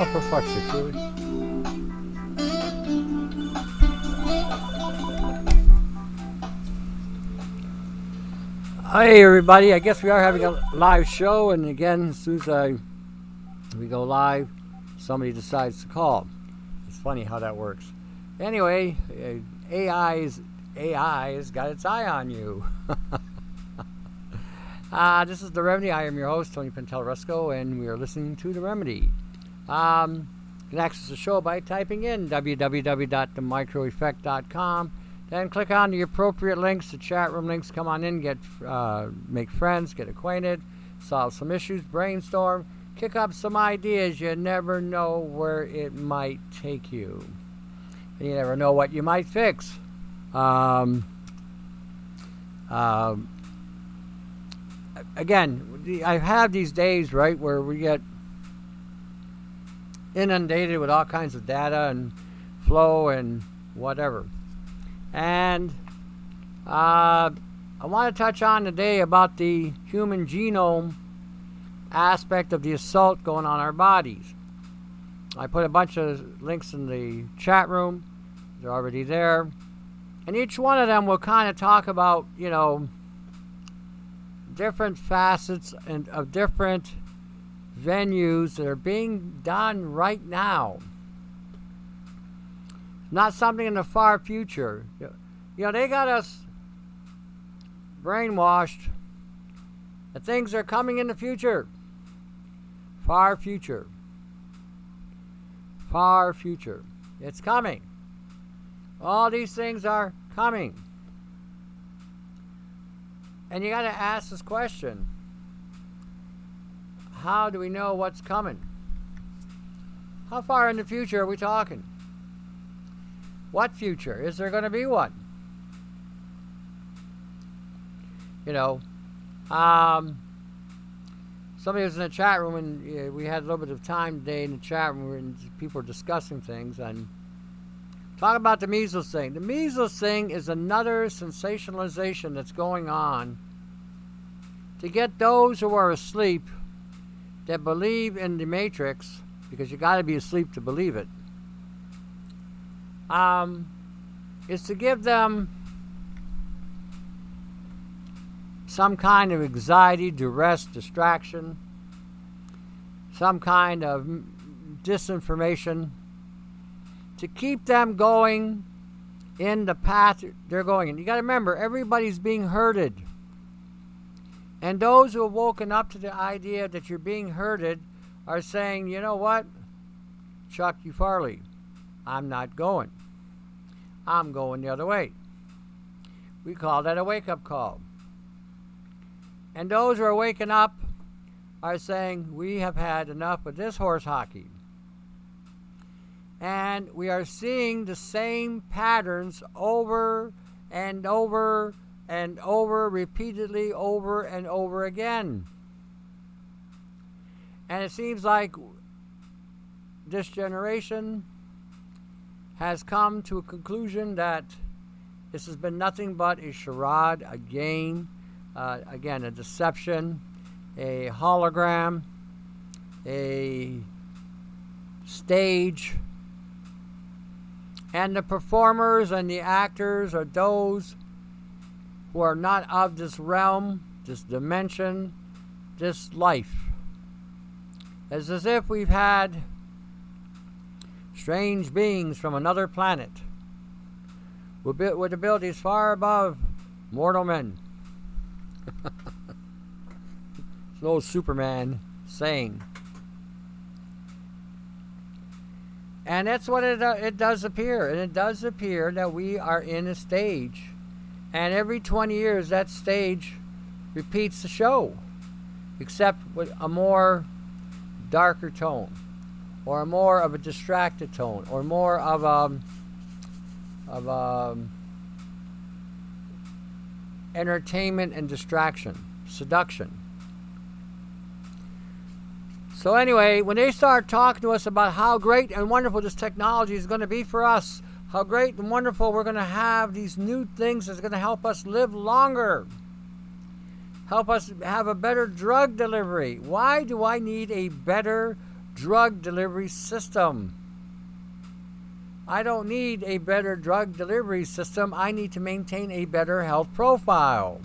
Sake, really? Hey, everybody. I guess we are having a live show, and again, as soon as I, we go live, somebody decides to call. It's funny how that works. Anyway, uh, AI's AI has got its eye on you. uh, this is The Remedy. I am your host, Tony Pantelleresco, and we are listening to The Remedy. Um, you can access the show by typing in www.themicroeffect.com. Then click on the appropriate links, the chat room links. Come on in, get uh, make friends, get acquainted, solve some issues, brainstorm, kick up some ideas. You never know where it might take you, and you never know what you might fix. Um, um, again, I have these days right where we get inundated with all kinds of data and flow and whatever. And uh, I want to touch on today about the human genome aspect of the assault going on our bodies. I put a bunch of links in the chat room, they're already there. And each one of them will kind of talk about, you know, different facets and of different venues that are being done right now not something in the far future. You know, they got us brainwashed that things are coming in the future. Far future. Far future. It's coming. All these things are coming. And you got to ask this question How do we know what's coming? How far in the future are we talking? What future? Is there going to be one? You know, um, somebody was in the chat room and we had a little bit of time today in the chat room and people were discussing things and talk about the measles thing. The measles thing is another sensationalization that's going on to get those who are asleep that believe in the matrix because you got to be asleep to believe it um, is to give them some kind of anxiety, duress, distraction, some kind of disinformation to keep them going in the path they're going in. You got to remember, everybody's being herded. And those who have woken up to the idea that you're being herded are saying, you know what? Chuck you Farley, I'm not going. I'm going the other way. We call that a wake up call. And those who are waking up are saying, We have had enough of this horse hockey. And we are seeing the same patterns over and over and over, repeatedly over and over again. And it seems like this generation has come to a conclusion that this has been nothing but a charade, a game, uh, again, a deception, a hologram, a stage. And the performers and the actors are those who are not of this realm, this dimension, this life. It's as if we've had strange beings from another planet with, abilities far above mortal men. it's Superman saying. And that's what it, uh, it does appear. And it does appear that we are in a stage. And every 20 years, that stage repeats the show, except with a more darker tone or more of a distracted tone, or more of a of a entertainment and distraction, seduction. So anyway, when they start talking to us about how great and wonderful this technology is going to be for us, how great and wonderful we're going to have these new things that's going to help us live longer, help us have a better drug delivery. Why do I need a better drug delivery system. I don't need a better drug delivery system. I need to maintain a better health profile.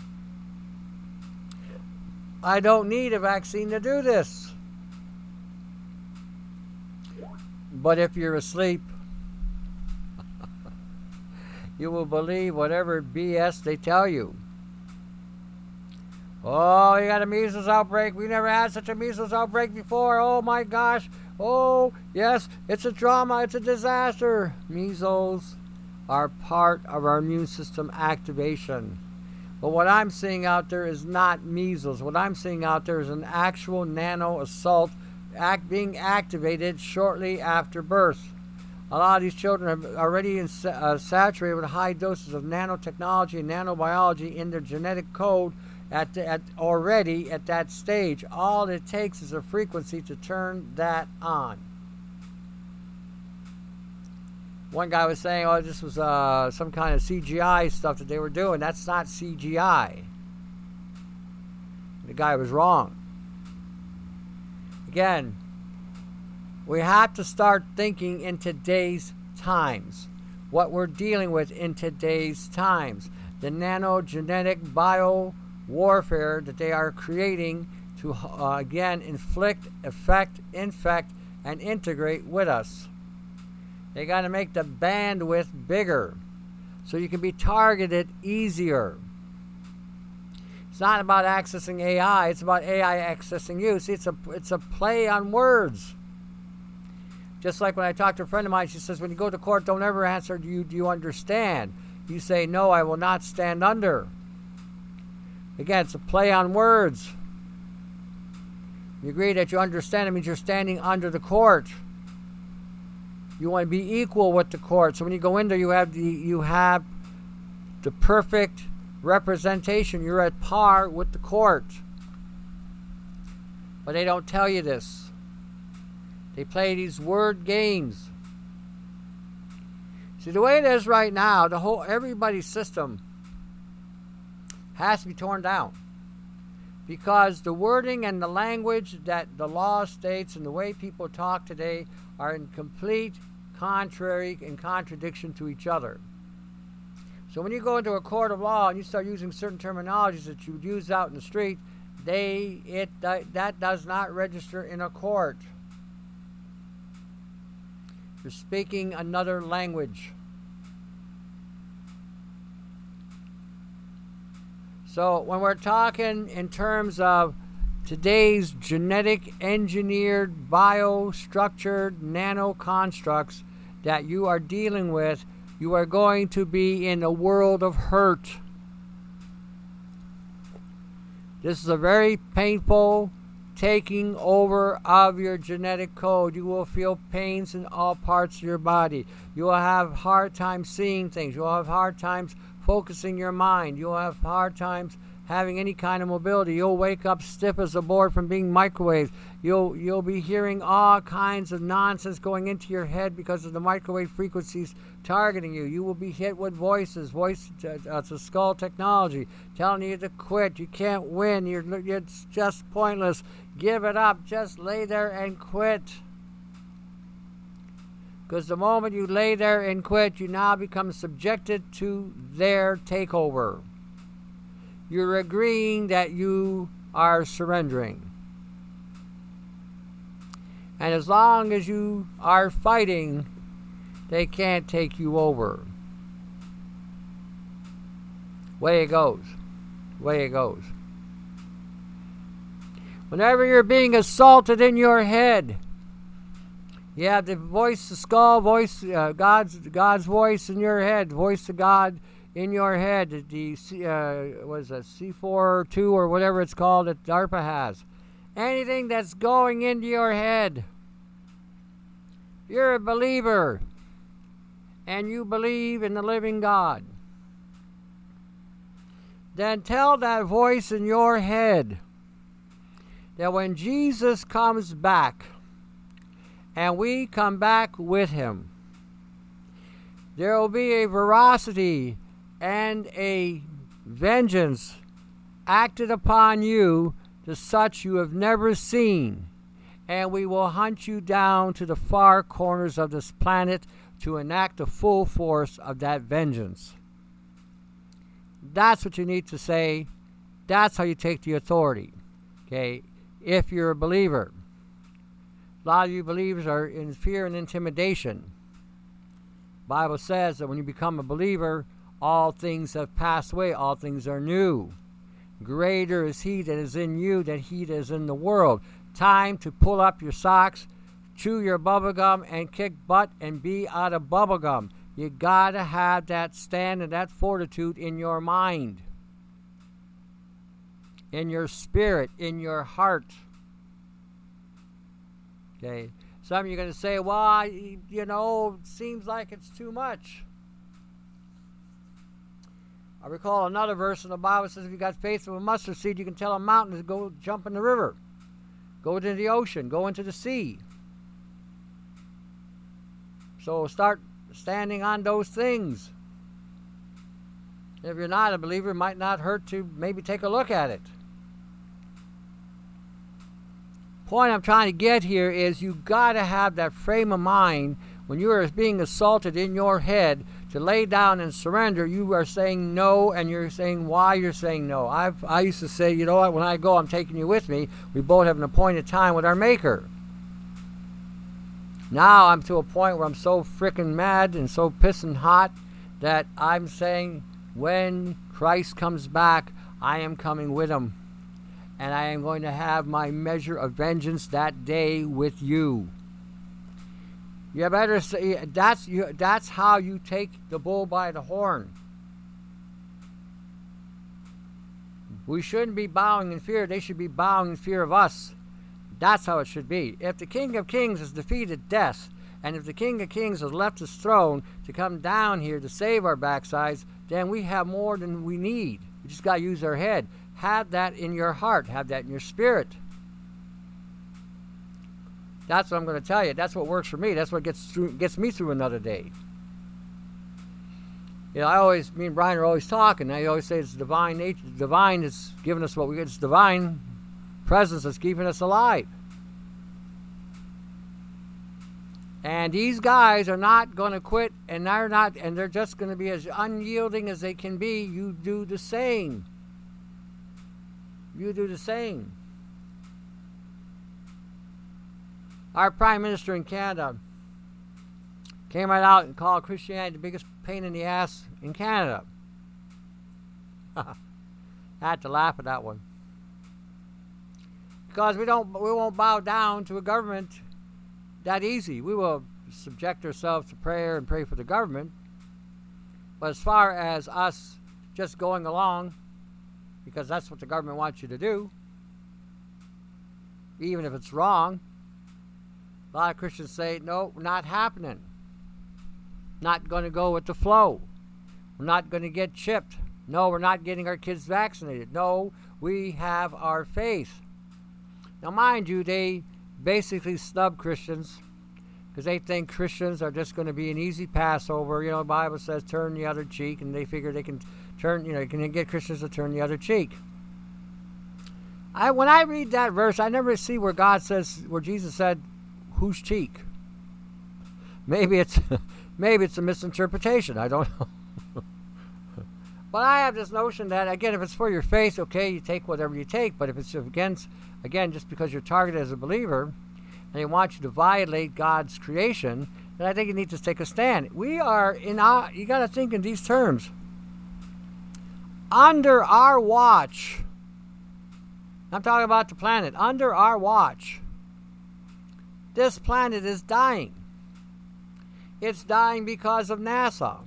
I don't need a vaccine to do this. But if you're asleep, you will believe whatever BS they tell you. Oh, you got a measles outbreak. We never had such a measles outbreak before. Oh my gosh. Oh, yes, it's a drama. It's a disaster. Measles are part of our immune system activation. But what I'm seeing out there is not measles. What I'm seeing out there is an actual nano assault act being activated shortly after birth. A lot of these children are already in, uh, saturated with high doses of nanotechnology and nanobiology in their genetic code at, the, at already at that stage. All it takes is a frequency to turn that on. One guy was saying, "Oh, this was uh, some kind of CGI stuff that they were doing." That's not CGI. The guy was wrong. Again, we have to start thinking in today's times. What we're dealing with in today's times. The nanogenetic bio warfare that they are creating to uh, again inflict, affect, infect, and integrate with us. They got to make the bandwidth bigger so you can be targeted easier. It's not about accessing AI, it's about AI accessing you. See, it's a, it's a play on words. Just like when I talked to a friend of mine, she says, when you go to court, don't ever answer, do you, do you understand? You say, no, I will not stand under. Again, it's a play on words. You agree that you understand it means you're standing under the court. You want to be equal with the court. So when you go in there, you have the you have the perfect representation. You're at par with the court. But they don't tell you this. They play these word games. See the way it is right now, the whole everybody's system has to be torn down because the wording and the language that the law states and the way people talk today are in complete contrary and contradiction to each other. So when you go into a court of law and you start using certain terminologies that you would use out in the street, they it that does not register in a court. You're speaking another language. So when we're talking in terms of today's genetic engineered biostructured nano constructs that you are dealing with, you are going to be in a world of hurt. This is a very painful taking over of your genetic code. You will feel pains in all parts of your body. You will have hard times seeing things. You will have hard times focusing your mind. You'll have hard times having any kind of mobility. You'll wake up stiff as a board from being microwaved. You'll you'll be hearing all kinds of nonsense going into your head because of the microwave frequencies targeting you. You will be hit with voices, voice uh, it's a skull technology telling you to quit. You can't win. You're it's just pointless. Give it up. Just lay there and quit. Because the moment you lay there and quit, you now become subjected to their takeover. You're agreeing that you are surrendering. And as long as you are fighting, they can't take you over. Way it goes. Way it goes. Whenever you're being assaulted in your head, you have the voice, the skull voice, uh, God's God's voice in your head, voice of God in your head. The uh, was a C4 or two or whatever it's called that DARPA has. Anything that's going into your head. You're a believer, and you believe in the living God. Then tell that voice in your head that when Jesus comes back and we come back with him. There will be a veracity and a vengeance acted upon you to such you have never seen, and we will hunt you down to the far corners of this planet to enact the full force of that vengeance. That's what you need to say. That's how you take the authority. Okay? If you're a believer. A lot of you believers are in fear and intimidation. Bible says that when you become a believer, all things have passed away, all things are new. Greater is he that is in you than he that is in the world. Time to pull up your socks, chew your bubblegum, and kick butt and be out of bubblegum. You gotta have that stand and that fortitude in your mind, in your spirit, in your heart. Okay. Some of you are going to say, well, you know, seems like it's too much. I recall another verse in the Bible says, if you got faith of a mustard seed, you can tell a mountain to go jump in the river, go into the ocean, go into the sea. So start standing on those things. If you're not a believer, it might not hurt to maybe take a look at it. Point I'm trying to get here is you got to have that frame of mind when you are being assaulted in your head to lay down and surrender. You are saying no, and you're saying why you're saying no. I've I used to say, you know what? When I go, I'm taking you with me. We both have an appointed time with our Maker. Now I'm to a point where I'm so freaking mad and so pissing hot that I'm saying, when Christ comes back, I am coming with him. And I am going to have my measure of vengeance that day with you. You better say that's you, that's how you take the bull by the horn. We shouldn't be bowing in fear. They should be bowing in fear of us. That's how it should be. If the King of Kings has defeated death, and if the King of Kings has left his throne to come down here to save our backsides, then we have more than we need. We just got to use our head. Have that in your heart, have that in your spirit. That's what I'm going to tell you. That's what works for me. That's what gets through, gets me through another day. You know, I always, me and Brian are always talking. I always say it's divine nature. Divine is giving us what we get. It's divine presence that's keeping us alive. And these guys are not going to quit, and they're not, and they're just going to be as unyielding as they can be. You do the same. You do the same. Our prime minister in Canada came right out and called Christianity the biggest pain in the ass in Canada. I had to laugh at that one because we don't we won't bow down to a government that easy. We will subject ourselves to prayer and pray for the government. But as far as us just going along, because that's what the government wants you to do, even if it's wrong, a lot of Christians say, no, not happening. Not going to go with the flow. We're not going to get chipped. No, we're not getting our kids vaccinated. No, we have our faith. Now, mind you, they basically snub Christians because they think Christians are just going to be an easy Passover. You know, the Bible says turn the other cheek, and they figure they can turn, you know, you can get Christians to turn the other cheek. I, when I read that verse, I never see where God says, where Jesus said, whose cheek? Maybe it's, maybe it's a misinterpretation. I don't know. but I have this notion that again, if it's for your faith, okay, you take whatever you take. But if it's against Again, just because you're targeted as a believer and they want you to violate God's creation, then I think you need to take a stand. We are in our, you got to think in these terms. Under our watch, I'm talking about the planet, under our watch, this planet is dying. It's dying because of NASA.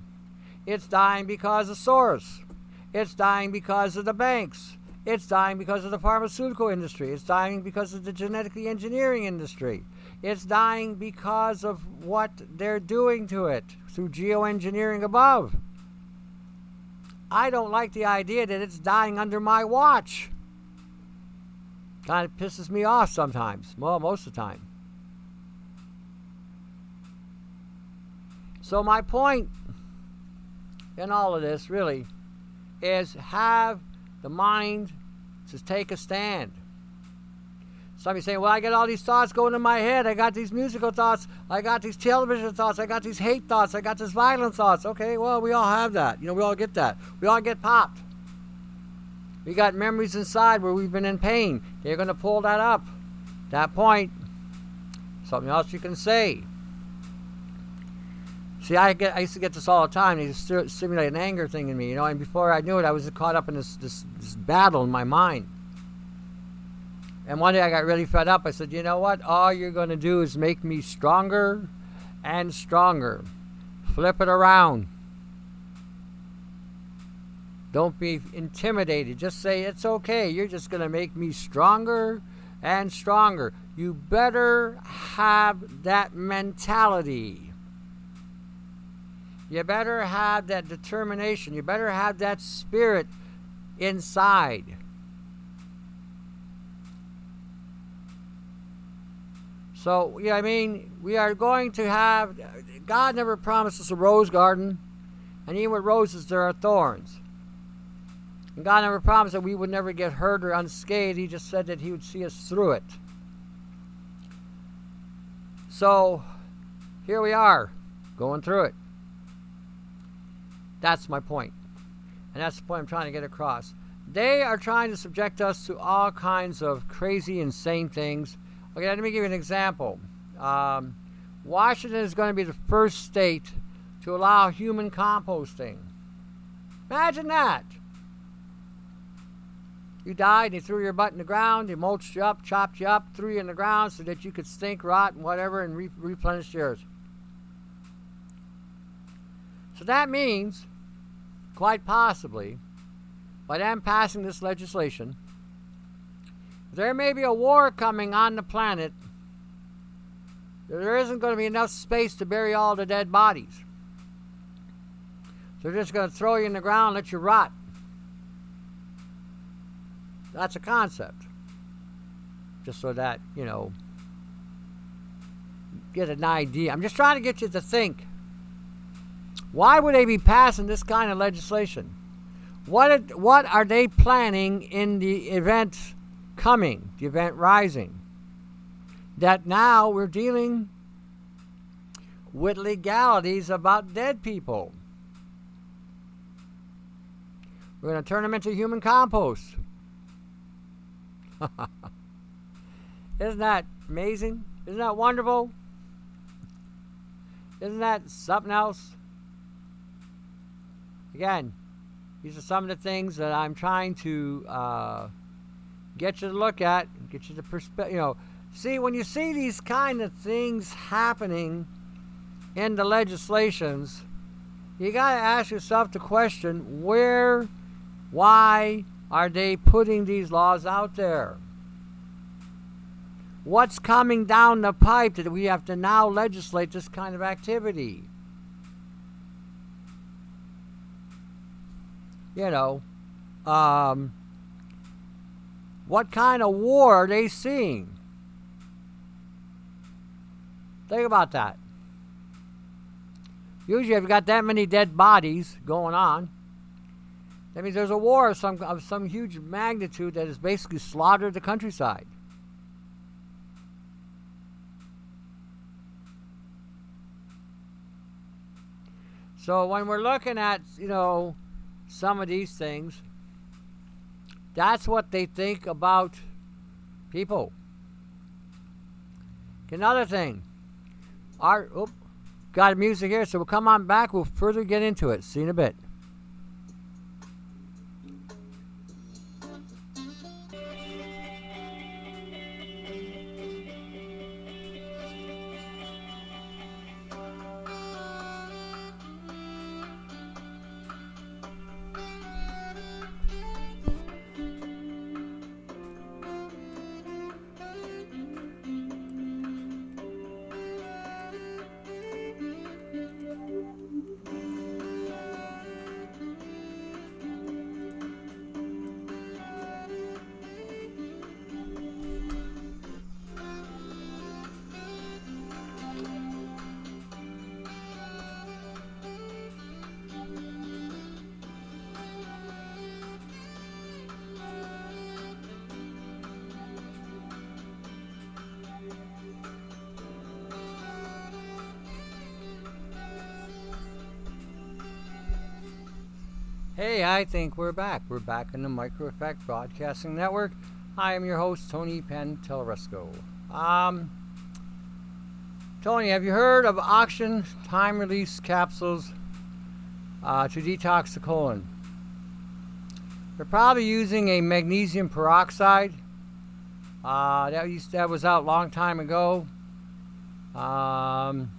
It's dying because of Soros. It's dying because of the banks. It's dying because of the pharmaceutical industry. It's dying because of the genetically engineering industry. It's dying because of what they're doing to it through geoengineering above. I don't like the idea that it's dying under my watch. Kind of pisses me off sometimes. Well, most of the time. So, my point in all of this really is have the mind to take a stand. Somebody saying, well, I got all these thoughts going in my head. I got these musical thoughts. I got these television thoughts. I got these hate thoughts. I got these violent thoughts. Okay, well, we all have that. You know, we all get that. We all get popped. We got memories inside where we've been in pain. They're going to pull that up. That point, something else you can say. See, I get I used to get this all the time. They st- stimulate an anger thing in me, you know. And before I knew it, I was caught up in this, this this battle in my mind. And one day I got really fed up. I said, you know what? All you're going to do is make me stronger and stronger. Flip it around. Don't be intimidated. Just say, it's okay. You're just going to make me stronger and stronger. You better have that mentality. You better have that determination. You better have that spirit inside. So, yeah, I mean, we are going to have. God never promised us a rose garden, and even with roses, there are thorns. And God never promised that we would never get hurt or unscathed. He just said that He would see us through it. So, here we are, going through it. That's my point. And that's the point I'm trying to get across. They are trying to subject us to all kinds of crazy, insane things Okay, let me give you an example. Um, Washington is going to be the first state to allow human composting. Imagine that. You died, they threw your butt in the ground, they mulched you up, chopped you up, threw you in the ground so that you could stink, rot, and whatever, and re- replenish yours. So that means, quite possibly, by them passing this legislation, there may be a war coming on the planet. There isn't going to be enough space to bury all the dead bodies. They're just going to throw you in the ground and let you rot. That's a concept. Just so that, you know, get an idea. I'm just trying to get you to think. Why would they be passing this kind of legislation? What, what are they planning in the event coming, the event rising. That now we're dealing with legalities about dead people. We're going to turn them into human compost. Isn't that amazing? Isn't that wonderful? Isn't that something else? Again, these are some of the things that I'm trying to uh, get you to look at, get you to perspective. You know, see when you see these kind of things happening in the legislations, you got to ask yourself the question: Where, why are they putting these laws out there? What's coming down the pipe that we have to now legislate this kind of activity? You know, um, what kind of war are they seeing? Think about that. Usually, if you've got that many dead bodies going on, that means there's a war of some, of some huge magnitude that has basically slaughtered the countryside. So when we're looking at, you know, some of these things, that's what they think about people. Another thing, our oh, got music here, so we'll come on back. We'll further get into it. See you in a bit. I think we're back. We're back in the Micro Effect Broadcasting Network. I am your host, Tony Pantelleresco. Um, Tony, have you heard of oxygen time release capsules uh, to detox the colon? They're probably using a magnesium peroxide. Uh, that, used, that was out a long time ago. Um,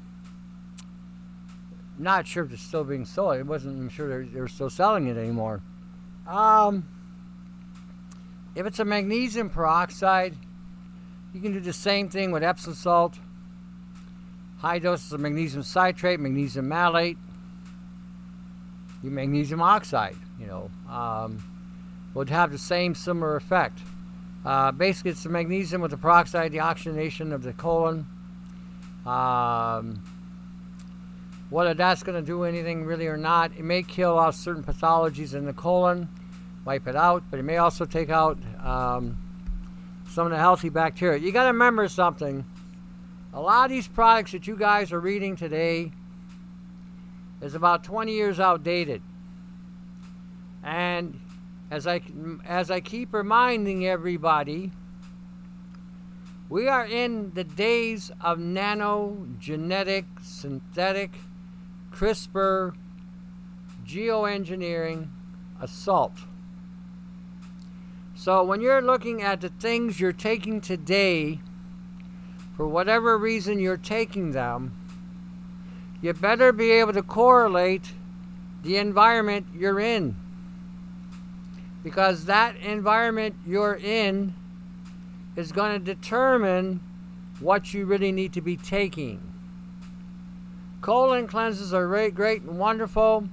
not sure if it's still being sold. I wasn't even sure they're, they're still selling it anymore. Um, if it's a magnesium peroxide, you can do the same thing with Epsom salt. High doses of magnesium citrate, magnesium malate, your magnesium oxide, you know, um, would have the same similar effect. Uh, basically, it's the magnesium with the peroxide, the oxygenation of the colon. Um, whether that's going to do anything really or not, it may kill off certain pathologies in the colon, wipe it out, but it may also take out um, some of the healthy bacteria. You got to remember something. A lot of these products that you guys are reading today is about 20 years outdated. And as I as I keep reminding everybody, we are in the days of nanogenetic synthetic CRISPR, geoengineering, assault. So when you're looking at the things you're taking today, for whatever reason you're taking them, you better be able to correlate the environment you're in. Because that environment you're in is going to determine what you really need to be taking. Colon cleanses are great, great and wonderful.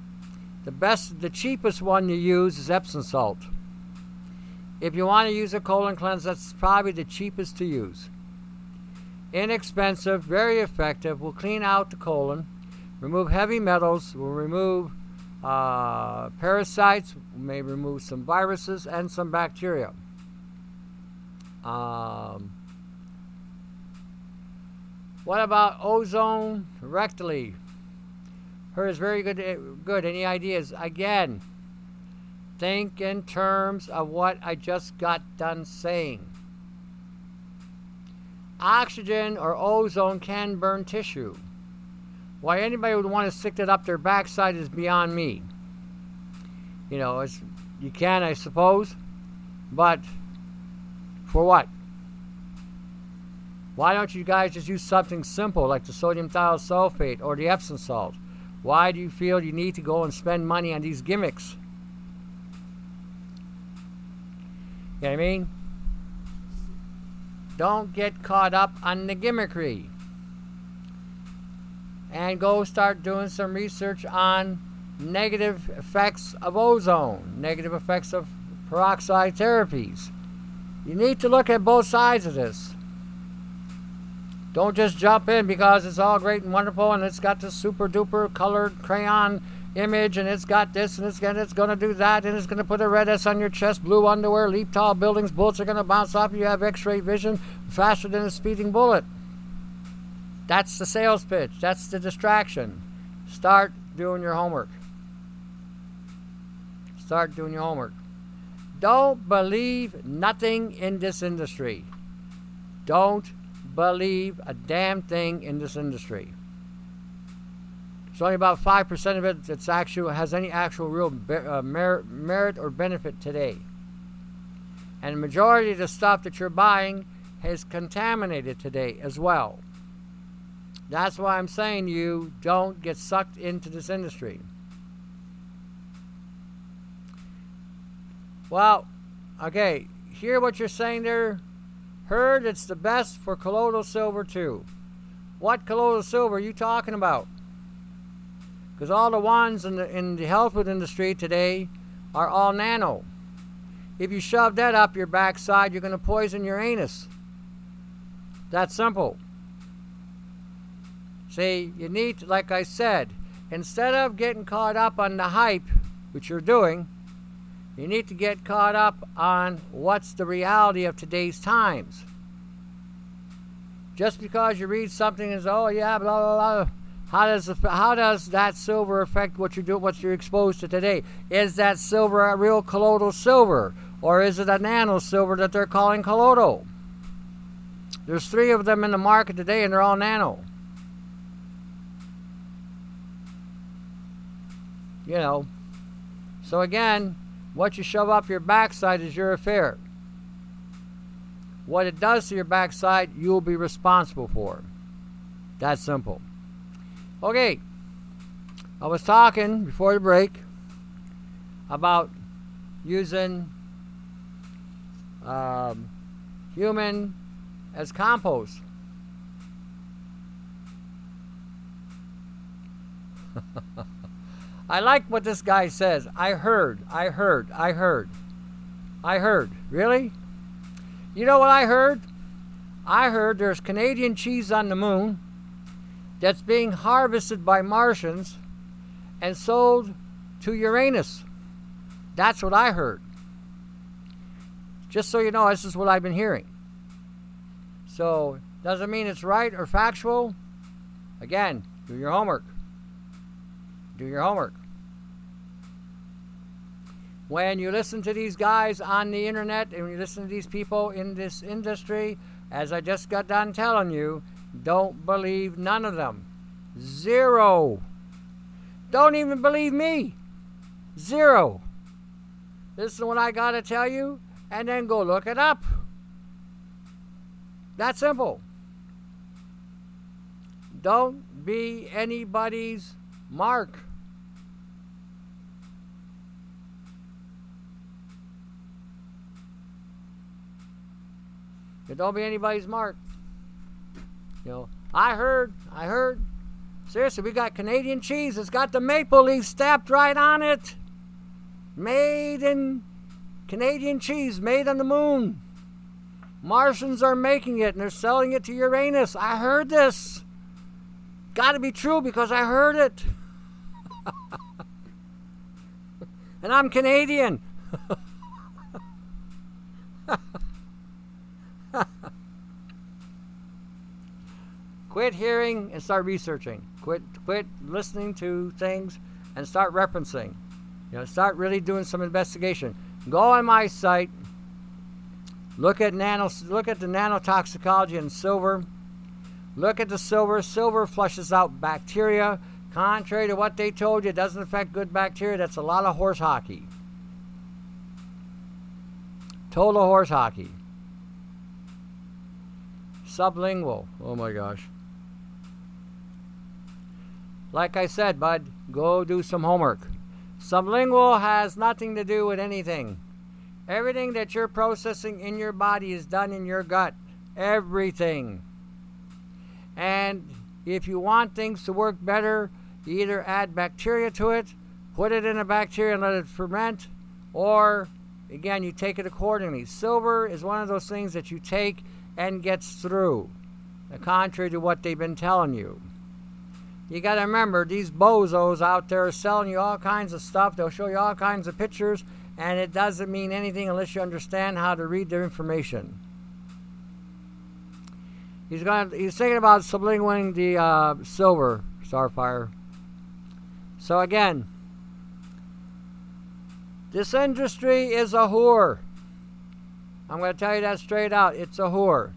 The best, the cheapest one you use is Epsom salt. If you want to use a colon cleanse, that's probably the cheapest to use. Inexpensive, very effective, will clean out the colon, remove heavy metals, will remove uh, parasites, may remove some viruses and some bacteria. Um, what about ozone rectally? Her is very good. Good. Any ideas? Again, think in terms of what I just got done saying. Oxygen or ozone can burn tissue. Why anybody would want to stick that up their backside is beyond me. You know, it's, you can, I suppose, but for what? Why don't you guys just use something simple like the sodium thiosulfate or the Epsom salt? Why do you feel you need to go and spend money on these gimmicks? You know what I mean? Don't get caught up on the gimmickry. And go start doing some research on negative effects of ozone, negative effects of peroxide therapies. You need to look at both sides of this. Don't just jump in because it's all great and wonderful and it's got this super duper colored crayon image and it's got this and it's gonna it's gonna do that and it's gonna put a red S on your chest, blue underwear, leap tall buildings, bullets are gonna bounce off you, have X-ray vision faster than a speeding bullet. That's the sales pitch. That's the distraction. Start doing your homework. Start doing your homework. Don't believe nothing in this industry. Don't believe a damn thing in this industry. It's only about 5% of it that's actual, has any actual real uh, merit, merit or benefit today. And the majority of the stuff that you're buying is contaminated today as well. That's why I'm saying you don't get sucked into this industry. Well, okay, hear what you're saying there Heard it's the best for colloidal silver too. What colloidal silver are you talking about? Because all the ones in the, in the health food industry today are all nano. If you shove that up your backside, you're going to poison your anus. That's simple. See, you need, to, like I said, instead of getting caught up on the hype, which you're doing, you need to get caught up on what's the reality of today's times. Just because you read something as, oh, yeah, blah, blah, blah, How does how does that silver affect what you do what you're exposed to today? Is that silver a real colloidal silver, or is it a nano silver that they're calling colloidal? There's three of them in the market today, and they're all nano. You know. So again, what you shove up your backside is your affair. What it does to your backside, you'll be responsible for. That simple. Okay, I was talking before the break about using um, human as compost. I like what this guy says. I heard, I heard, I heard. I heard. Really? You know what I heard? I heard there's Canadian cheese on the moon that's being harvested by Martians and sold to Uranus. That's what I heard. Just so you know, this is what I've been hearing. So, doesn't mean it's right or factual. Again, do your homework. Do your homework. When you listen to these guys on the internet and you listen to these people in this industry, as I just got done telling you, don't believe none of them. Zero. Don't even believe me. Zero. Listen to what I got to tell you and then go look it up. That simple. Don't be anybody's mark. Don't be anybody's mark. You know, I heard, I heard. Seriously, we got Canadian cheese. It's got the maple leaf stamped right on it. Made in Canadian cheese, made on the moon. Martians are making it and they're selling it to Uranus. I heard this. Got to be true because I heard it. and I'm Canadian. Quit hearing and start researching. Quit quit listening to things and start referencing. You know, start really doing some investigation. Go on my site. Look at nano look at the nanotoxicology in silver. Look at the silver. Silver flushes out bacteria. Contrary to what they told you, it doesn't affect good bacteria. That's a lot of horse hockey. Total horse hockey. Sublingual. Oh my gosh. Like I said, bud, go do some homework. Sublingual has nothing to do with anything. Everything that you're processing in your body is done in your gut. Everything. And if you want things to work better, you either add bacteria to it, put it in a bacteria and let it ferment, or again, you take it accordingly. Silver is one of those things that you take and gets through, contrary to what they've been telling you. You got to remember, these bozos out there are selling you all kinds of stuff. They'll show you all kinds of pictures, and it doesn't mean anything unless you understand how to read their information. He's going. He's thinking about sublingualing the uh, silver starfire. So again, this industry is a whore. I'm going to tell you that straight out. It's a whore.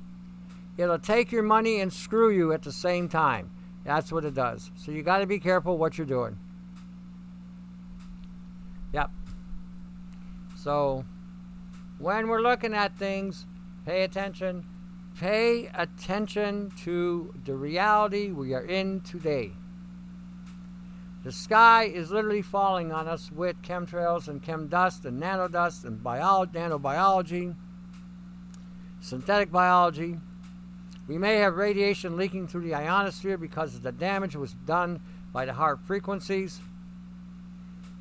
It'll take your money and screw you at the same time. That's what it does. So you got to be careful what you're doing. Yep. So when we're looking at things, pay attention. Pay attention to the reality we are in today. The sky is literally falling on us with chemtrails and chem dust and nanodust and bio- nanobiology, synthetic biology. We may have radiation leaking through the ionosphere because the damage was done by the HAARP frequencies.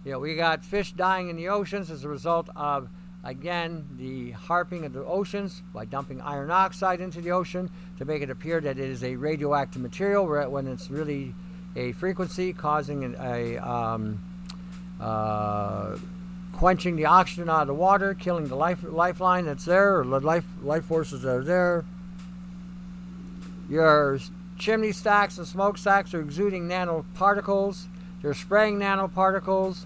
You know, we got fish dying in the oceans as a result of, again, the harping of the oceans by dumping iron oxide into the ocean to make it appear that it is a radioactive material when it's really a frequency causing a, um, uh, quenching the oxygen out of the water, killing the life, lifeline that's there, or the life, life forces that are there. Your chimney stacks and smokestacks are exuding nanoparticles. They're spraying nanoparticles.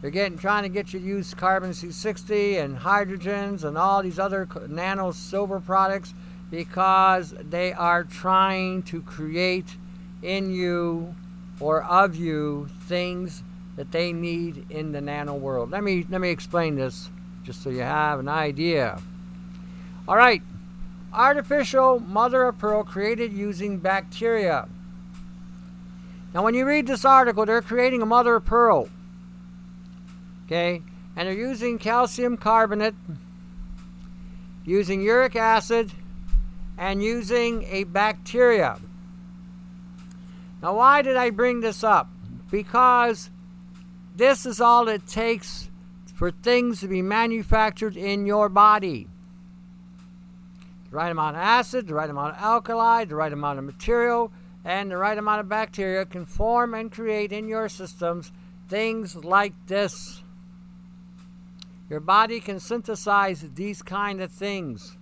They're getting trying to get you to use carbon C60 and hydrogens and all these other nano silver products because they are trying to create in you or of you things that they need in the nano world. Let me let me explain this just so you have an idea. All right. Artificial mother of pearl created using bacteria. Now when you read this article, they're creating a mother of pearl. Okay? And they're using calcium carbonate, using uric acid, and using a bacteria. Now, why did I bring this up? Because this is all it takes for things to be manufactured in your body. The right amount of acid, the right amount of alkali, the right amount of material, and the right amount of bacteria can form and create in your systems things like this. Your body can synthesize these kind of things.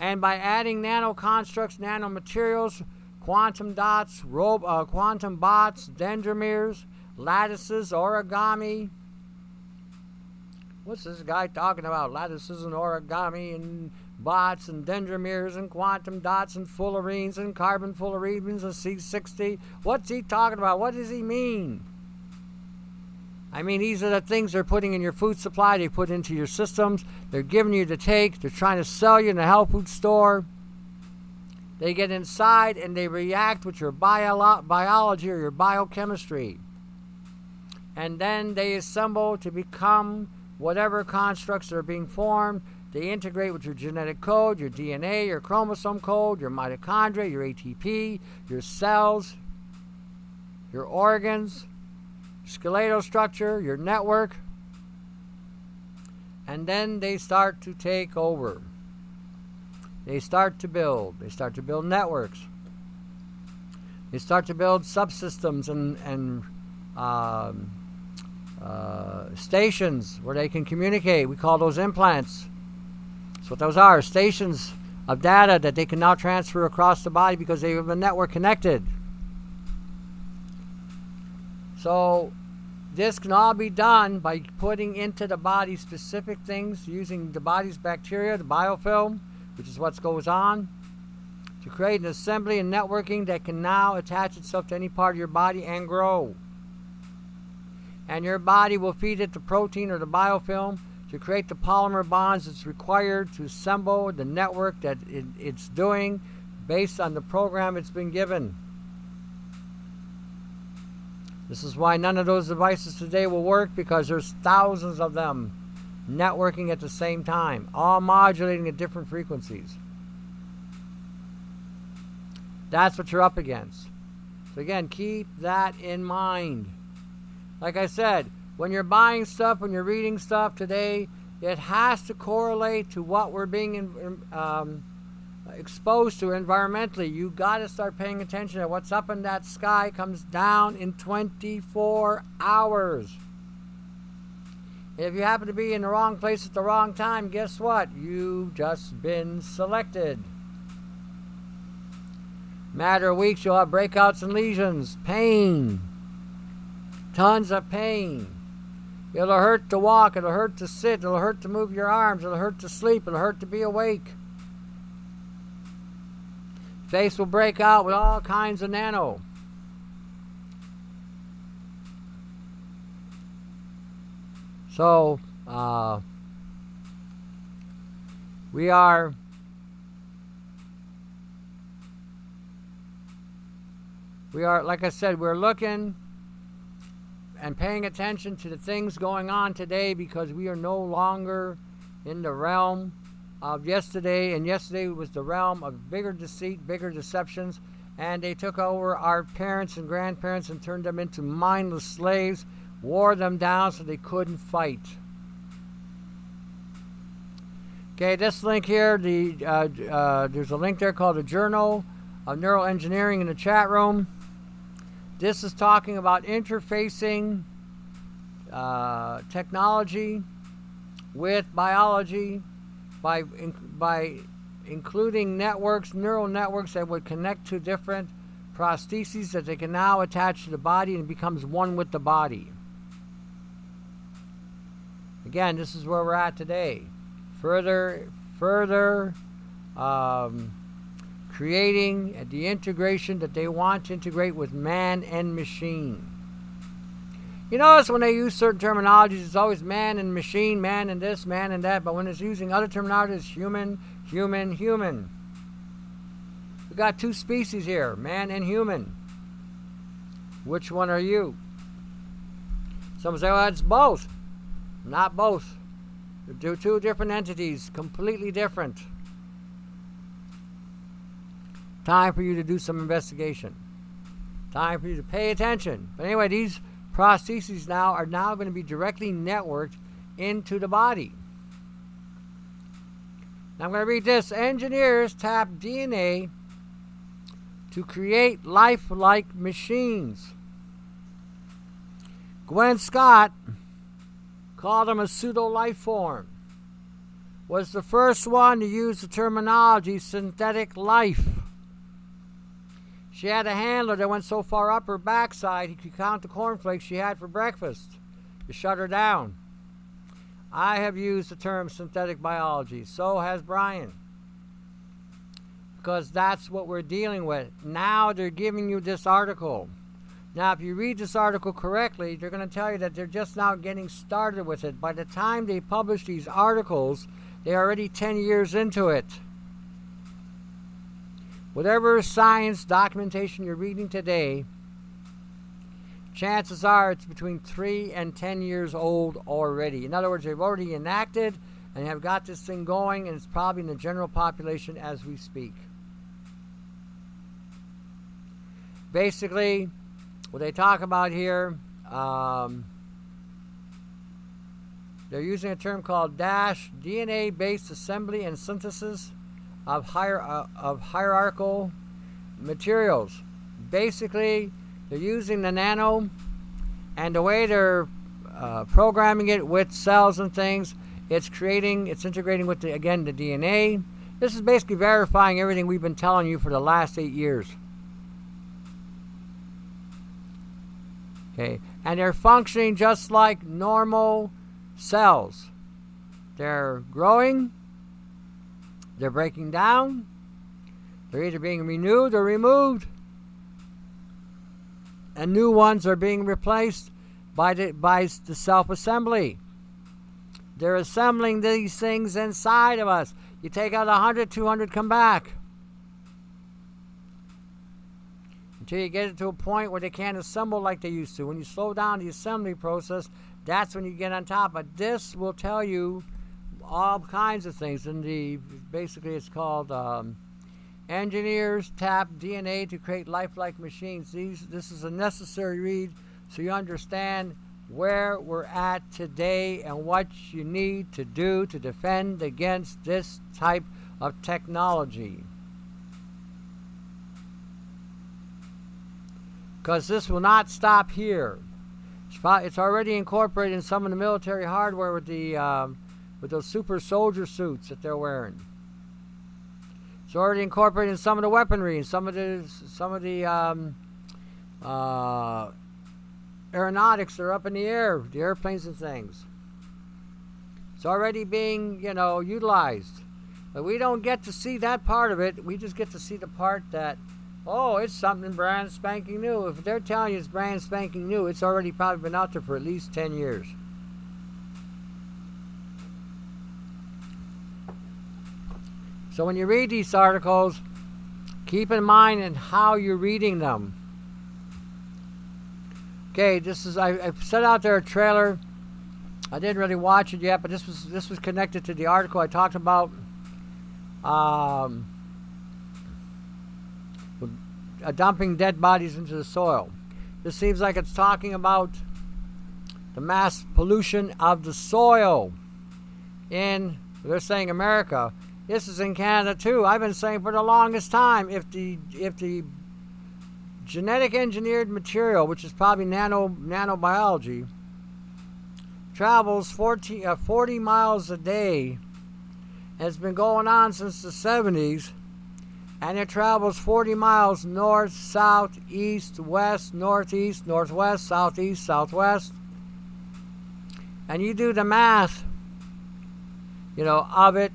And by adding nano constructs, nanomaterials, quantum dots, uh, quantum bots, dendrimers, lattices, origami. What's this guy talking about? Lattices and origami and bots and dendrimers and quantum dots and fullerenes and carbon fullerenes and C60. What's he talking about? What does he mean? I mean, these are the things they're putting in your food supply, they put into your systems, they're giving you to take, they're trying to sell you in the health food store. They get inside and they react with your bio- biology or your biochemistry. And then they assemble to become whatever constructs are being formed. They integrate with your genetic code, your DNA, your chromosome code, your mitochondria, your ATP, your cells, your organs, skeletal structure, your network, and then they start to take over. They start to build. They start to build networks. They start to build subsystems and, and um, uh, stations where they can communicate. We call those implants. That's what those are stations of data that they can now transfer across the body because they have a network connected. So this can all be done by putting into the body specific things using the body's bacteria, the biofilm, which is what goes on, to create an assembly and networking that can now attach itself to any part of your body and grow. And your body will feed it the protein or the biofilm to create the polymer bonds that's required to assemble the network that it, it's doing based on the program it's been given. This is why none of those devices today will work because there's thousands of them networking at the same time, all modulating at different frequencies. That's what you're up against. So, again, keep that in mind. Like I said, when you're buying stuff, when you're reading stuff today, it has to correlate to what we're being um, exposed to environmentally, you got to start paying attention to what's up in that sky comes down in 24 hours. If you happen to be in the wrong place at the wrong time, guess what? You've just been selected. Matter of weeks, you'll have breakouts and lesions, pain, tons of pain. It'll hurt to walk, it'll hurt to sit, it'll hurt to move your arms, it'll hurt to sleep, it'll hurt to be awake. Face will break out with all kinds of nano. So, uh, we are we are like I said, we're looking and paying attention to the things going on today because we are no longer in the realm of yesterday, and yesterday was the realm of bigger deceit, bigger deceptions, and they took over our parents and grandparents and turned them into mindless slaves, wore them down so they couldn't fight. Okay, this link here, the uh, uh, there's a link there called the Journal of Neural Engineering in the chat room. This is talking about interfacing uh, technology with biology by by including networks, neural networks that would connect to different prostheses that they can now attach to the body and becomes one with the body. Again, this is where we're at today. Further, further um, creating uh, the integration that they want to integrate with man and machine. You notice when they use certain terminologies, it's always man and machine, man and this, man and that, but when it's using other terminologies, it's human, human, human. We got two species here, man and human. Which one are you? Some say, well, it's both. Not both. They're two different entities, completely different. Time for you to do some investigation. Time for you to pay attention. But anyway, these prostheses now are now going to be directly networked into the body. Now I'm going to read this. Engineers tap DNA to create lifelike machines. Gwen Scott called them a pseudo life form. Was the first one to use the terminology synthetic life. She had a handler that went so far up her backside he could count the cornflakes she had for breakfast to shut her down. I have used the term synthetic biology. So has Brian. Because that's what we're dealing with. Now they're giving you this article. Now, if you read this article correctly, they're going to tell you that they're just now getting started with it. By the time they publish these articles, they're already 10 years into it. Whatever science documentation you're reading today, chances are it's between 3 and 10 years old already. In other words, they've already enacted and have got this thing going, and it's probably in the general population as we speak. Basically, what they talk about here, um, they're using a term called DASH, DNA based assembly and synthesis of, hier- uh, of hierarchical materials. Basically, they're using the nano, and the way they're uh, programming it with cells and things, it's creating, it's integrating with the again the DNA. This is basically verifying everything we've been telling you for the last eight years. Okay, and they're functioning just like normal cells. They're growing, they're breaking down. They're either being renewed or removed. And new ones are being replaced by the, by the self assembly. They're assembling these things inside of us. You take out 100, 200 come back. Until you get it to a point where they can't assemble like they used to. When you slow down the assembly process, that's when you get on top. But this will tell you all kinds of things. And the basically it's called um, engineers tap DNA to create lifelike machines. These this is a necessary read so you understand where we're at today and what you need to do to defend against this type of technology. Because this will not stop here. It's already incorporated in some of the military hardware with the um, with those super soldier suits that they're wearing. It's already incorporated in some of the weaponry and some of the some of the um, uh, aeronautics that are up in the air, the airplanes and things. It's already being, you know, utilized. But we don't get to see that part of it. We just get to see the part that, oh, it's something brand spanking new. If they're telling you it's brand spanking new, it's already probably been out there for at least 10 years. So when you read these articles, keep in mind and how you're reading them. Okay, this is I, I set out there a trailer. I didn't really watch it yet, but this was this was connected to the article I talked about. Um, dumping dead bodies into the soil. This seems like it's talking about the mass pollution of the soil in they're saying America this is in Canada too. I've been saying for the longest time if the if the genetic engineered material, which is probably nano nanobiology, travels 40, uh, 40 miles a day has been going on since the 70s, and it travels 40 miles north, south, east, west, northeast, northwest, southeast, southwest. And you do the math, you know, of it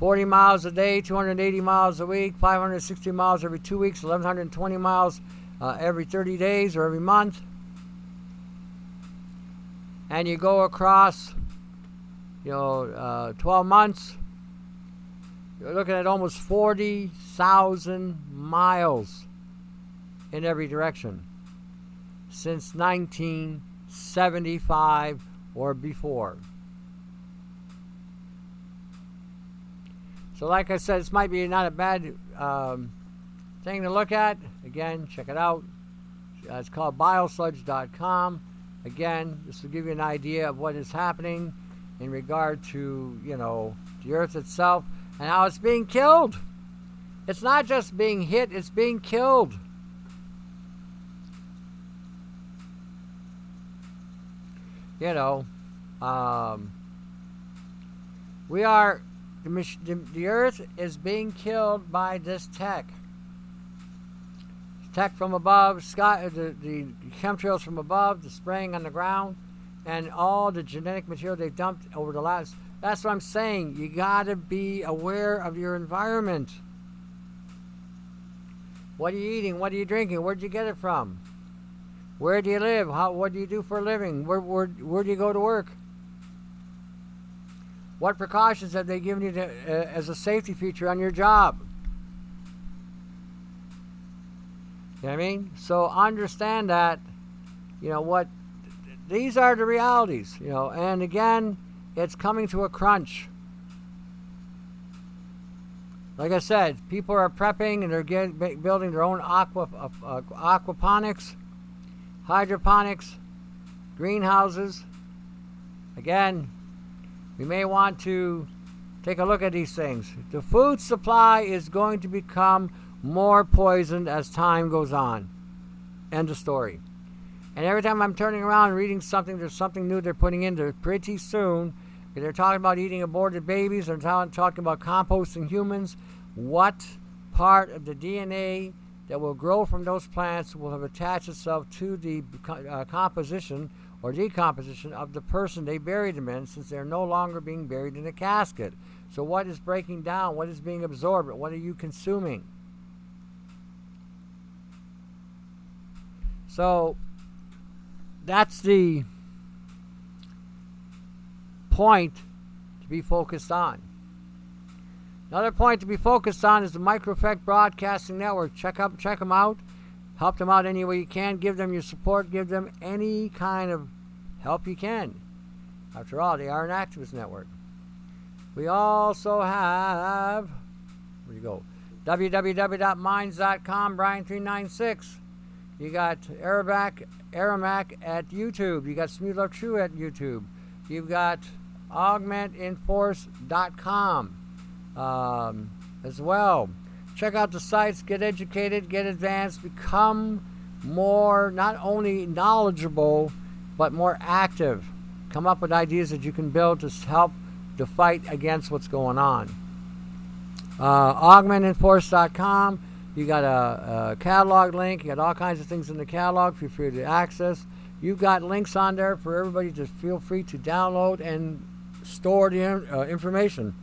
40 miles a day, 280 miles a week, 560 miles every two weeks, 1,120 miles uh, every 30 days or every month. And you go across you know, uh, 12 months, you're looking at almost 40,000 miles in every direction since 1975 or before. So, like I said, this might be not a bad um, thing to look at. Again, check it out. Uh, it's called biosludged.com. Again, this will give you an idea of what is happening in regard to, you know, the earth itself and how it's being killed. It's not just being hit, it's being killed. You know, um, we are, the, the earth is being killed by this tech. Tech from above, sky, uh, the, the chemtrails from above, the spraying on the ground and all the genetic material they've dumped over the last. That's what I'm saying. You got to be aware of your environment. What are you eating? What are you drinking? Where'd you get it from? Where do you live? How, what do you do for a living? Where, where, where do you go to work? What precautions have they given you to, uh, as a safety feature on your job? You know what I mean? So understand that, you know, what these are the realities, you know, and again, it's coming to a crunch. Like I said, people are prepping and they're building their own aqua, uh, uh, aquaponics, hydroponics, greenhouses. Again, we may want to take a look at these things. The food supply is going to become more poisoned as time goes on. End of story. And every time I'm turning around reading something, there's something new they're putting in there pretty soon. They're talking about eating aborted babies. They're talking about composting humans. What part of the DNA that will grow from those plants will have attached itself to the uh, composition or decomposition of the person they buried them in since they're no longer being buried in a casket. So, what is breaking down? What is being absorbed? What are you consuming? So, that's the point to be focused on. Another point to be focused on is the Microeffect Broadcasting Network. Check up, check them out. Help them out any way you can. Give them your support. Give them any kind of help you can. After all, they are an activist network. We also have, where you go? www.minds.com, Bryan396. You got Arabic Aramac at YouTube. You got Smooth Love True at YouTube. You've got augmentinforce.com um, as well. Check out the sites, get educated, get advanced, become more not only knowledgeable but more active. Come up with ideas that you can build to help to fight against what's going on. Uh, augmentinforce.com you got a, a, catalog link. You got all kinds of things in the catalog. Feel free to access. You've got links on there for everybody to feel free to download and store the uh, information.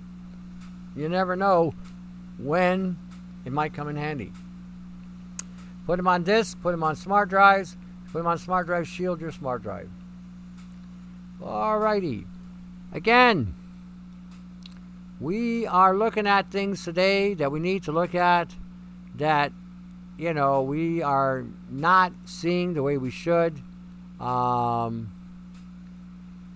You never know when it might come in handy. Put them on disk, put them on smart drives, put them on smart drive, shield your smart drive. Alrighty. Again, we are looking at things today that we need to look at that you know we are not seeing the way we should. Um,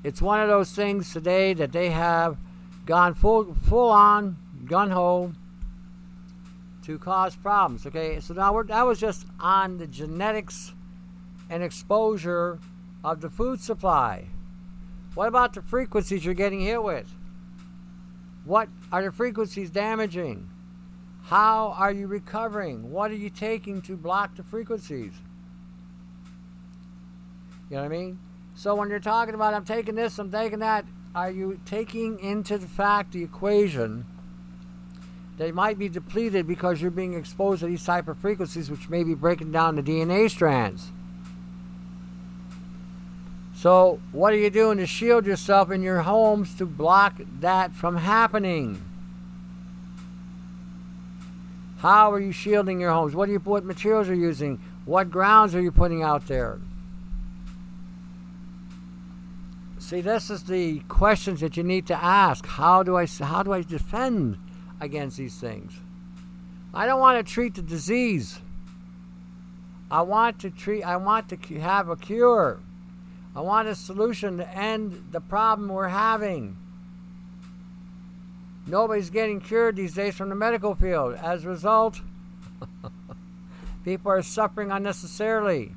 it's one of those things today that they have gone full full on gun ho to cause problems. Okay, so now that was just on the genetics and exposure of the food supply. What about the frequencies you're getting hit with? What are the frequencies damaging? How are you recovering? What are you taking to block the frequencies? You know what I mean? So when you're talking about I'm taking this, I'm taking that, are you taking into the fact the equation they might be depleted because you're being exposed to these type of frequencies which may be breaking down the DNA strands. So, what are you doing to shield yourself in your homes to block that from happening? How are you shielding your homes? What you what materials are you using? What grounds are you putting out there? See, this is the questions that you need to ask. How do I how do I defend against these things. I don't want to treat the disease. I want to treat I want to have a cure. I want a solution to end the problem we're having. Nobody's getting cured these days from the medical field. As a result, people are suffering unnecessarily.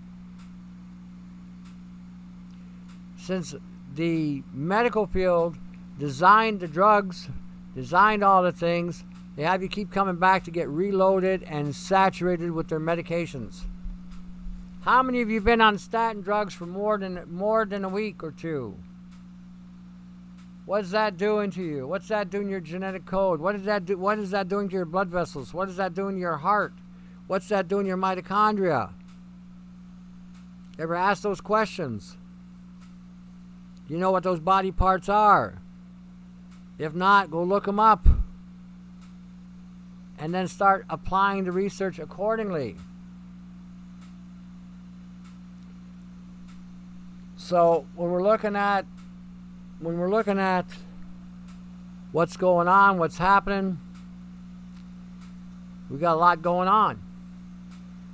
Since the medical field designed the drugs designed all the things. They have you keep coming back to get reloaded and saturated with their medications. How many of you been on statin drugs for more than more than a week or two? What's that doing to you? What's that doing to your genetic code? What is that do, what is that doing to your blood vessels? What is that doing to your heart? What's that doing to your mitochondria? Ever ask those questions? You know what those body parts are? If not, go look them up. And then start applying the research accordingly. So when we're looking at when we're looking at what's going on, what's happening, we got a lot going on.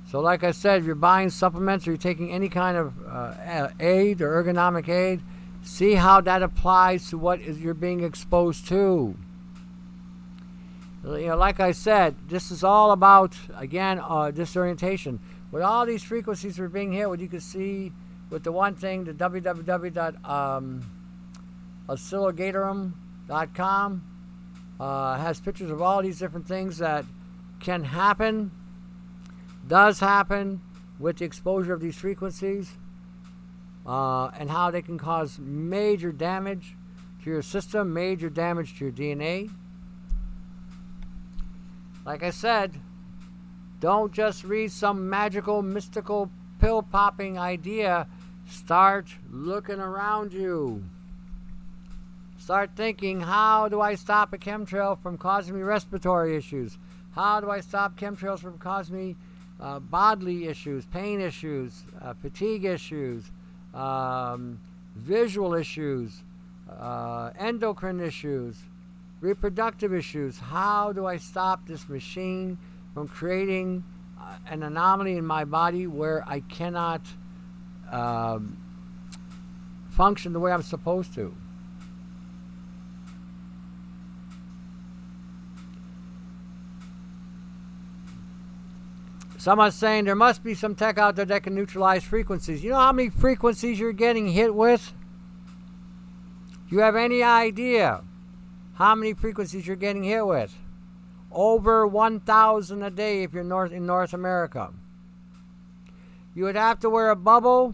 So, like I said, if you're buying supplements or you're taking any kind of uh, aid or ergonomic aid, See how that applies to what is you're being exposed to. You know, like I said, this is all about again uh, disorientation. With all these frequencies we're being hit, what you can see with the one thing, the www.oscillatorium.com um, uh, has pictures of all these different things that can happen, does happen with the exposure of these frequencies uh, and how they can cause major damage to your system, major damage to your DNA. Like I said, don't just read some magical, mystical, pill popping idea. Start looking around you. Start thinking, how do I stop a chemtrail from causing me respiratory issues? How do I stop chemtrails from causing me uh, bodily issues, pain issues, uh, fatigue issues, um, visual issues, uh, endocrine issues, reproductive issues. How do I stop this machine from creating uh, an anomaly in my body where I cannot um, function the way I'm supposed to? Someone's saying there must be some tech out there that can neutralize frequencies. You know how many frequencies you're getting hit with? You have any idea how many frequencies you're getting hit with? Over 1,000 a day if you're north in North America. You would have to wear a bubble.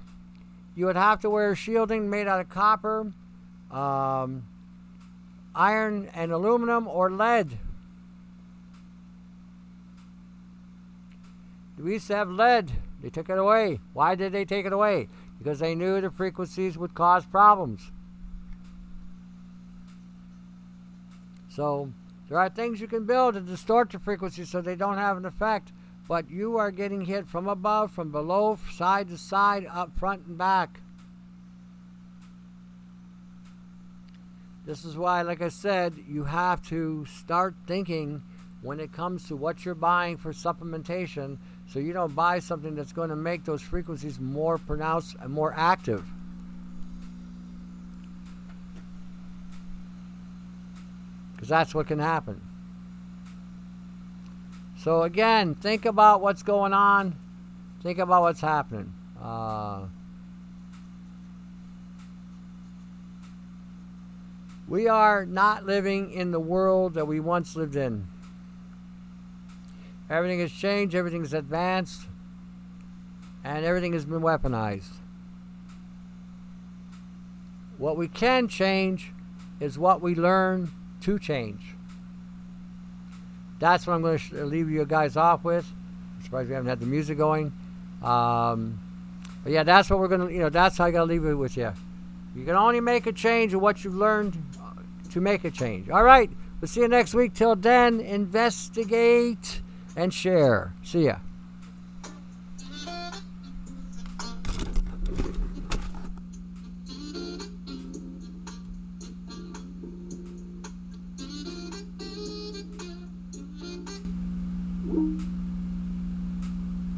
You would have to wear shielding made out of copper, um, iron, and aluminum or lead. We used to have lead. They took it away. Why did they take it away? Because they knew the frequencies would cause problems. So there are things you can build to distort the frequencies so they don't have an effect. But you are getting hit from above, from below, side to side, up front and back. This is why, like I said, you have to start thinking when it comes to what you're buying for supplementation so you don't buy something that's going to make those frequencies more pronounced and more active. Because that's what can happen. So again, think about what's going on. Think about what's happening. Uh, we are not living in the world that we once lived in. Everything has changed, everything has advanced, and everything has been weaponized. What we can change is what we learn to change. That's what I'm going to leave you guys off with. I'm surprised we haven't had the music going. Um, but yeah, that's what we're going to, you know, that's how I got to leave it with you. You can only make a change of what you've learned to make a change. All right. We'll see you next week. Till then, investigate and share. See ya.